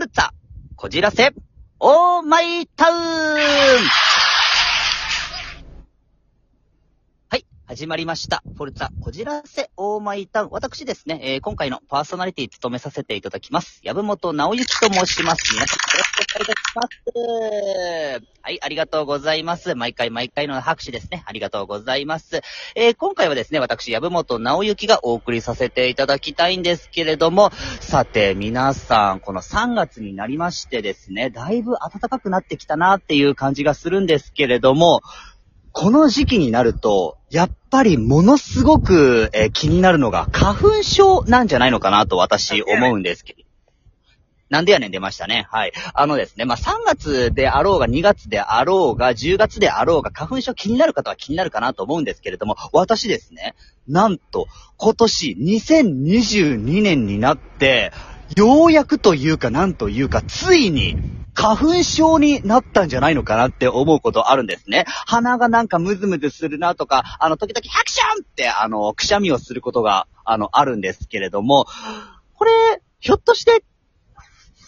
ルツァ、こじらせ、オーマイタウンはい、始まりました。フォルツァ、こじらせ、オーマイタウン。私ですね、えー今回のパーソナリティ務めさせていただきます。籔本直之と申します。皆さん、よろしいいたします。はい、ありがとうございます。毎回毎回の拍手ですね。ありがとうございます。えー今回はですね、私、籔本直之がお送りさせていただきたいんですけれども、さて、皆さん、この3月になりましてですね、だいぶ暖かくなってきたなっていう感じがするんですけれども、この時期になると、やっぱりものすごく、えー気になるのが花粉症なんじゃないのかなと私思うんですけど。なんでやねん出ましたね。はい。あのですね、まあ、3月であろうが2月であろうが10月であろうが花粉症気になる方は気になるかなと思うんですけれども、私ですね、なんと今年2022年になって、ようやくというかなんというか、ついに花粉症になったんじゃないのかなって思うことあるんですね。鼻がなんかムズムズするなとか、あの、時々ハクションって、あの、くしゃみをすることが、あの、あるんですけれども、これ、ひょっとして、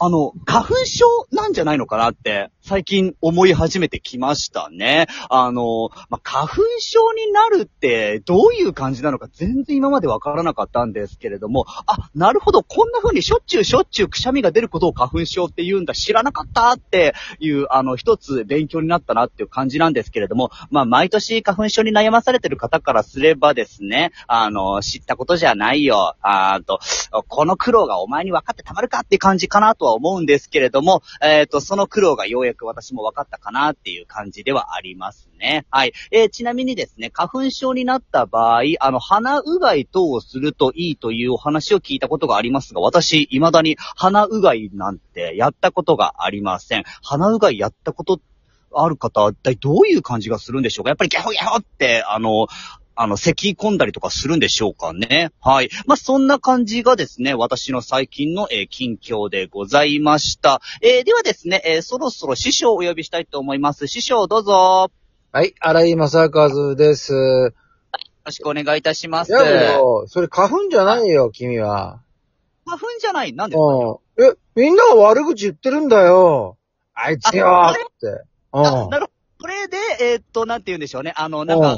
あの、花粉症なんじゃないのかなって、最近思い始めてきましたね。あの、まあ、花粉症になるって、どういう感じなのか全然今までわからなかったんですけれども、あ、なるほど、こんな風にしょっちゅうしょっちゅうくしゃみが出ることを花粉症って言うんだ、知らなかったっていう、あの、一つ勉強になったなっていう感じなんですけれども、まあ、毎年花粉症に悩まされてる方からすればですね、あの、知ったことじゃないよ、あーと、この苦労がお前に分かってたまるかって感じかなとは思うんですけれども、えっ、と、その苦労がようやく私も分かったかなっていう感じではありますね。はい。えーちなみにですね、花粉症になった場合、あの、鼻うがい等をするといいというお話を聞いたことがありますが、私、未だに鼻うがいなんてやったことがありません。鼻うがいやったことある方、一体どういう感じがするんでしょうか？やっぱりギャホギャホって、あの、あの、咳込んだりとかするんでしょうかね。はい。まあ、そんな感じがですね、私の最近の、えー近況でございました。えーではですね、えーそろそろ師匠をお呼びしたいと思います。師匠どうぞ。よはい、荒井正和です。ろしくお願いいたします。いやけど、それ花粉じゃないよ、君は。花粉じゃない？なんですか？うん。え、みんなが悪口言ってるんだよ。あいつよって。あ、うん。なるほど。これで、えーっと、なんて言うんでしょうね。あの、なんか、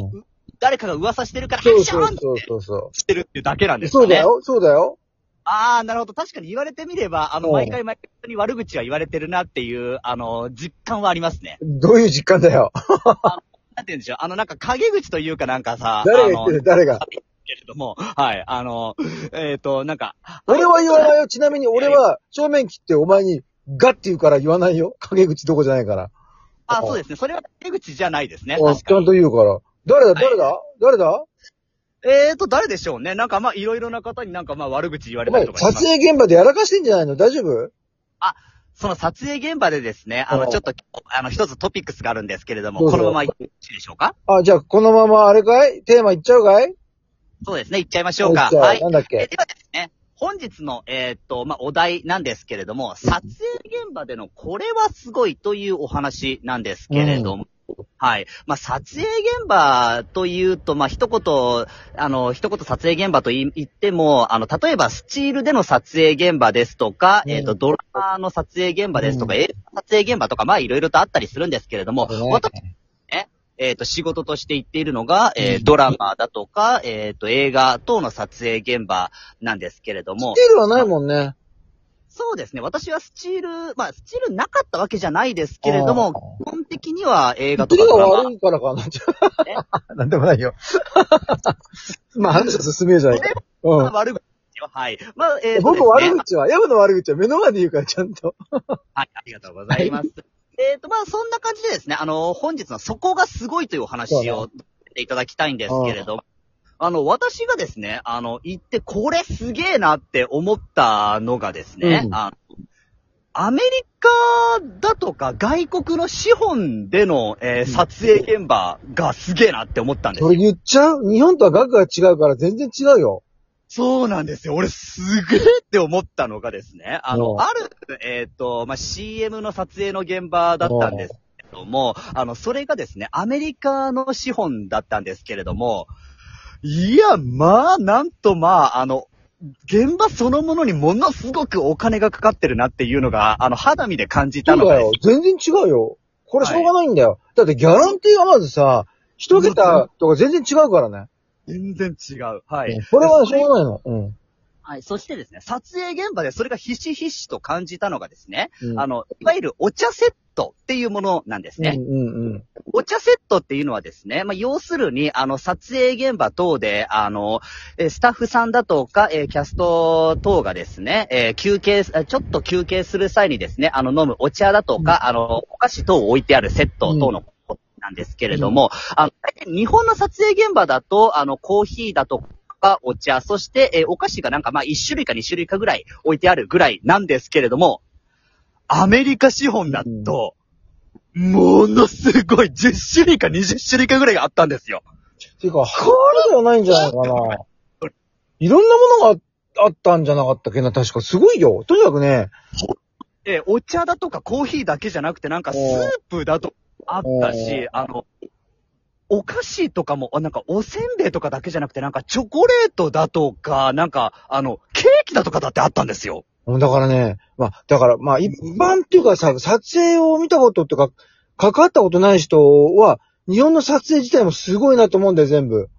誰かが噂してるから、そうハクションってそうそうそうそしてるっていうだけなんう。ですかね。そうだ。よ、そうだよ。ああ、なるほど。確かに言われてみれば、あの、うん毎回毎回人に悪口は言われてるなっていう、あの、実感はありますね。どういう実感だよ。なんて言うんでしょう。あの、なんか陰口というかなんかさ、誰が言ってる、誰が？けれども、はい、あの、えっ、と、なんか、俺は言わないよ。ちなみに俺は正面切ってお前にガッて言うから言わないよ。陰口どこじゃないから。あ、そうですね。それは陰口じゃないですね。おちゃん確かに。と言うから。誰だ、はい。誰だ？誰だ？えっ、と、誰でしょうね。なんかまあ、いろいろな方になんかまあ、悪口言われたりと、かします。撮影現場でやらかしてんじゃないの？大丈夫？その撮影現場でですね、あの、うんちょっと、あの、一つトピックスがあるんですけれども、どうぞ。このままいっていいでしょうか？あ、じゃあこのままあれかい？テーマいっちゃうかい？そうですね。いっちゃいましょうか。はい。なんだっけ？えではですね、本日の、えーっと、まあ、お題なんですけれども、撮影現場でのこれはすごいというお話なんですけれども、はい。まあ、撮影現場というと、まあ、一言、あの、一言撮影現場と言っても、あの、例えばスチールでの撮影現場ですとか、うん。えーっと、ドラマの撮影現場ですとか、うん。映画の撮影現場とか、まあ、いろいろとあったりするんですけれども、ね。私えっ、と、仕事として言っているのが、えーうんドラマだとか、えっ、と、映画等の撮影現場なんですけれども。ス、テールはないもんね。そうですね。私はスチール、まあ、スチールなかったわけじゃないですけれども、基本的には映画とかドラマ悪いからかな。なんでもないよ。まあ話を進めようじゃないか。うん。悪口ですよ。はい。まあ、えーですね悪口は、ヤブの悪口は目の前で言うからちゃんと。はい、ありがとうございます。えっと、まあ、そんな感じでですね、あの、本日のそこがすごいというお話をいただきたいんですけれども、あの、私がですね、あの、行ってこれすげえなって思ったのがですね、うん。あのアメリカだとか外国の資本での、えー撮影現場がすげえなって思ったんです。よそれ言っちゃう？日本とは額が違うから全然違うよ。そうなんですよ。俺すげえって思ったのがですね、あうん。の、ある、えっ、と、まあ、CM の撮影の現場だったんですけども、あの、それがですね、アメリカの資本だったんですけれども、いや、まあ、なんとまあ、あの、現場そのものにものすごくお金がかかってるなっていうのが、あの、肌身で感じたのがそうだよ。全然違うよ。これしょうがないんだよ。だってギャランティーがまずさ、一桁とか全然違うからね。全然違う。はい。これはしょうがないの。うん。はい。そしてですね、撮影現場でそれがひしひしと感じたのがですね、うんあの、いわゆるお茶セットっていうものなんですね。うんうんうん。お茶セットっていうのはですね、まあ、要するに、あの、撮影現場等で、あの、えースタッフさんだとか、えーキャスト等がですね、えー休憩、あちょっと休憩する際にですね、あの、飲むお茶だとか、あの、お菓子等を置いてあるセット等のことなんですけれども、あの、日本の撮影現場だと、あの、コーヒーだとか、お茶、そして、えーお菓子がなんか、まあ、1種類か2種類かぐらい置いてあるぐらいなんですけれども、アメリカ資本だと、ものすごい10種類か20種類かぐらいがあったんですよ。ていうか、ハールではないんじゃないかな。いろんなものがあったんじゃなかったっけな、確か。すごいよ。とにかくね、えーお茶だとかコーヒーだけじゃなくてなんかスープだとあったし、あの、お菓子とかも、あなんかおせんべいとかだけじゃなくてなんかチョコレートだとか、なんかあの、ケーキだとかだってあったんですよ。だからね、まあ、だから、まあ、一般っていうかさ、撮影を見たことってか、関わったことない人は、日本の撮影自体もすごいなと思うんだよ、全部。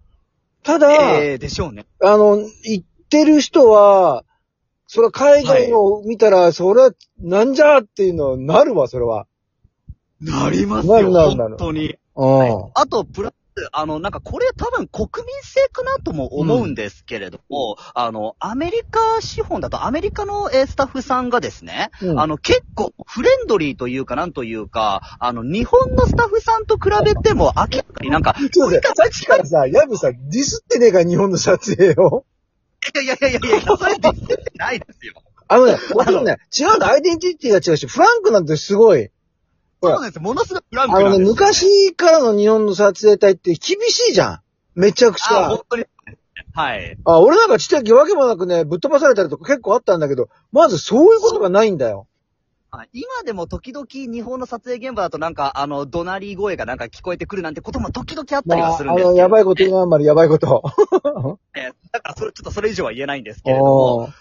ただ、えー、でしょうね。あの、行ってる人は、それは海外のを見たら、それは、なんじゃっていうのなるわ、それは。なりますなるよ、なるなる本当に。うん。あと、プラス、あの、なんかこれ多分国民性かなとも思うんですけれども、あの、アメリカ資本だとアメリカのえースタッフさんがですね、うんあの、結構フレンドリーというかなんというか、あの、日本のスタッフさんと比べても明らかになんか、ちょっとさっきからさ、ヤブさ、ディスってねえか、日本の撮影を。いやいやいやいやいや、それで言ってないですよ。あのね、もちろんね、違うんだ、アイデンティティが違うし、フランクなんてすごい。そうなんですよ。ものすごいフランあのね、クなんですよ、昔からの日本の撮影隊って厳しいじゃん。めちゃくちあ、ゃ本。当に。はい。あ、俺なんかちっちゃい時わけもなくね、ぶっ飛ばされたりとか結構あったんだけど、まずそういうことがないんだよ。あ今でも時々日本の撮影現場だとなんか、あの、怒鳴り声がなんか聞こえてくるなんてことも時々あったりまあ、はするんですけど。あの、やばいこと言うな、あんまりやばいこと。えーだからそれ、ちょっとそれ以上は言えないんですけれども、おー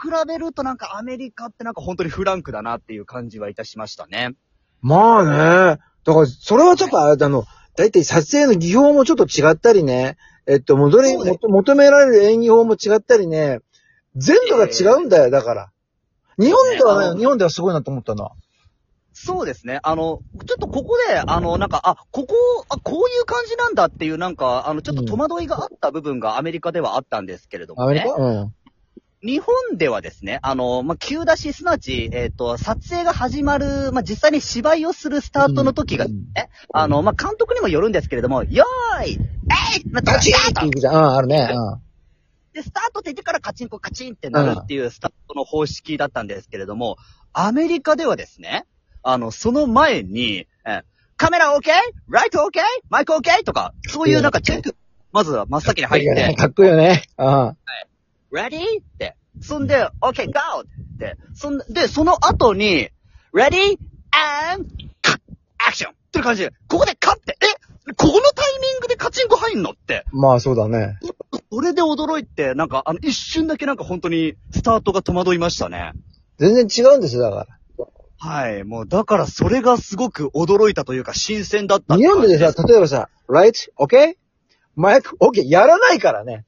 比べるとなんかアメリカってなんか本当にフランクだなっていう感じはいたしましたね。まあね。だから、それはちょっとあれだの、だいたい撮影の技法もちょっと違ったりね。えっと、戻り、そうですもと求められる演技法も違ったりね。全部が違うんだよ、だから。日本ではね、日本ではすごいなと思ったな。そうですね。あの、ちょっとここで、あの、なんか、あ、ここ、あ、こういう感じなんだっていうなんか、あの、ちょっと戸惑いがあった部分がアメリカではあったんですけれどもね。アメリカ？うん。日本ではですね、あの、まあ、急出し、すなわち、えっ、と、撮影が始まる、まあ、実際に芝居をするスタートの時が、うんね、あの、まあ、監督にもよるんですけれども、よーいえいまあ、どっちって言うじゃん。うん、あるね。うん。で、スタートって言ってからカチンコカチンってなるっていうスタートの方式だったんですけれども、アメリカではですね、あの、その前に、えカメラ OK? ライト OK? マイク OK? とか、そういうなんかチェック、まずは真っ先に入って、かっこいいよね。うん。Ready? って。そんで、OK, go! って。そんで、その後に、Ready? And, cut! Action! っていう感じで、ここでカッて、え？このタイミングでカチンコ入んのって。まあそうだね。それで驚いて、なんか、あの、一瞬だけなんか本当に、スタートが戸惑いましたね。全然違うんですよ、だから。はい。もう、だからそれがすごく驚いたというか、新鮮だった日本でさ、例えばさ、right? OK? マイク OK? やらないからね。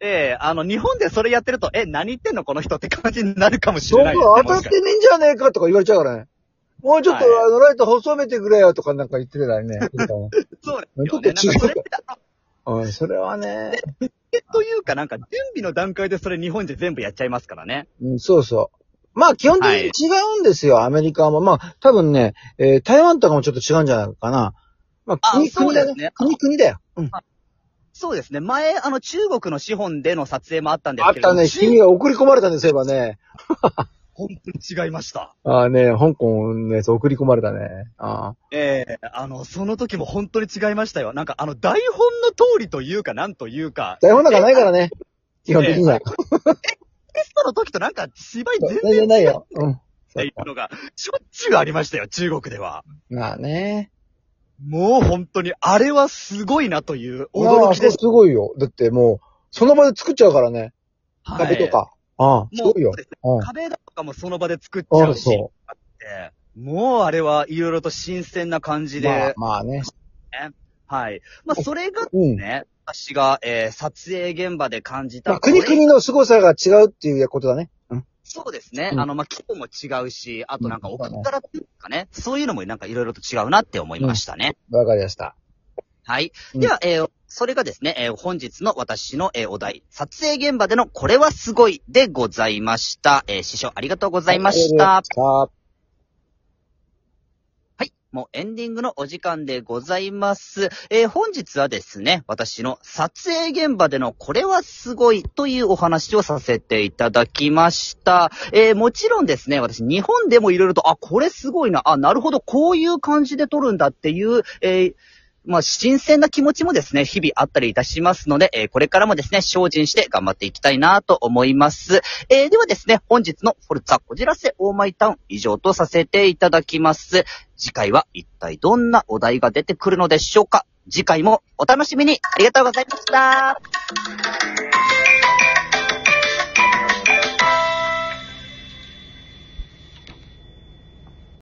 ええあの、日本でそれやってると、え、何言ってんのこの人って感じになるかもしれないですね。当たってねえんじゃねえかとか言われちゃうからね。もうちょっと、はいあの、ライト細めてくれよとかなんか言ってたら ね。そうですよね。ちょっと違うなんかそれって、あのうん、それはね、えというか、なんか、準備の段階でそれ日本で全部やっちゃいますからね。うん、そうそう。まあ、基本的に違うんですよ、アメリカも。まあ、多分ね、えー台湾とかもちょっと違うんじゃないかな。まあ、あ国、そう国だねですね。国、国だよ。うん。そうですね。前、あの、中国の資本での撮影もあったんですけれども。あったね、中君が送り込まれたんですよ、ばね。本当に違いました。ああね、香港のやつ送り込まれたね。ああ。ええあの、その時も本当に違いましたよ。なんか、あの、台本の通りというか、なんというか、台本なんかないからね。基本的には。テストの時となんか芝居全全然然ないよ。うん。っていうのが、しょっちゅうありましたよ、中国では。まあね。もう本当に、あれはすごいなという驚きまあです。すごいよ。だってもう、その場で作っちゃうからね。壁とか。ああ、すごいよ。壁とかもその場で作っちああ、ゃうし、そってもうあれはいろいろと新鮮な感じう。で、まあ、まあね。はい。まあ、それがうん。ね、私が、えー撮影現場で感じた。まあ、国々の凄さが違うっていうことだね。うん。そうですね。うんあの、まあ、規模も違うし、あとなんか、うん奥からっていうかね、そういうのもなんかいろいろと違うなって思いましたね。わかりました。はい。うんでは、えーそれがですね、えー本日の私の、えーお題、撮影現場でのこれはすごいでございました。えー師匠ありがとうございました。さあ、はい。もうエンディングのお時間でございます。えー本日はですね、私の撮影現場でのこれはすごいというお話をさせていただきました。えーもちろんですね、私日本でもいろいろと、あ、これすごいな、あ、なるほど、こういう感じで撮るんだっていう、えーまあ、新鮮な気持ちもですね、日々あったりいたしますので、えーこれからもですね、精進して頑張っていきたいなと思います。えーではですね、本日のフォルツァこじらせオーマイタウン以上とさせていただきます。次回は一体どんなお題が出てくるのでしょうか次回もお楽しみにありがとうございました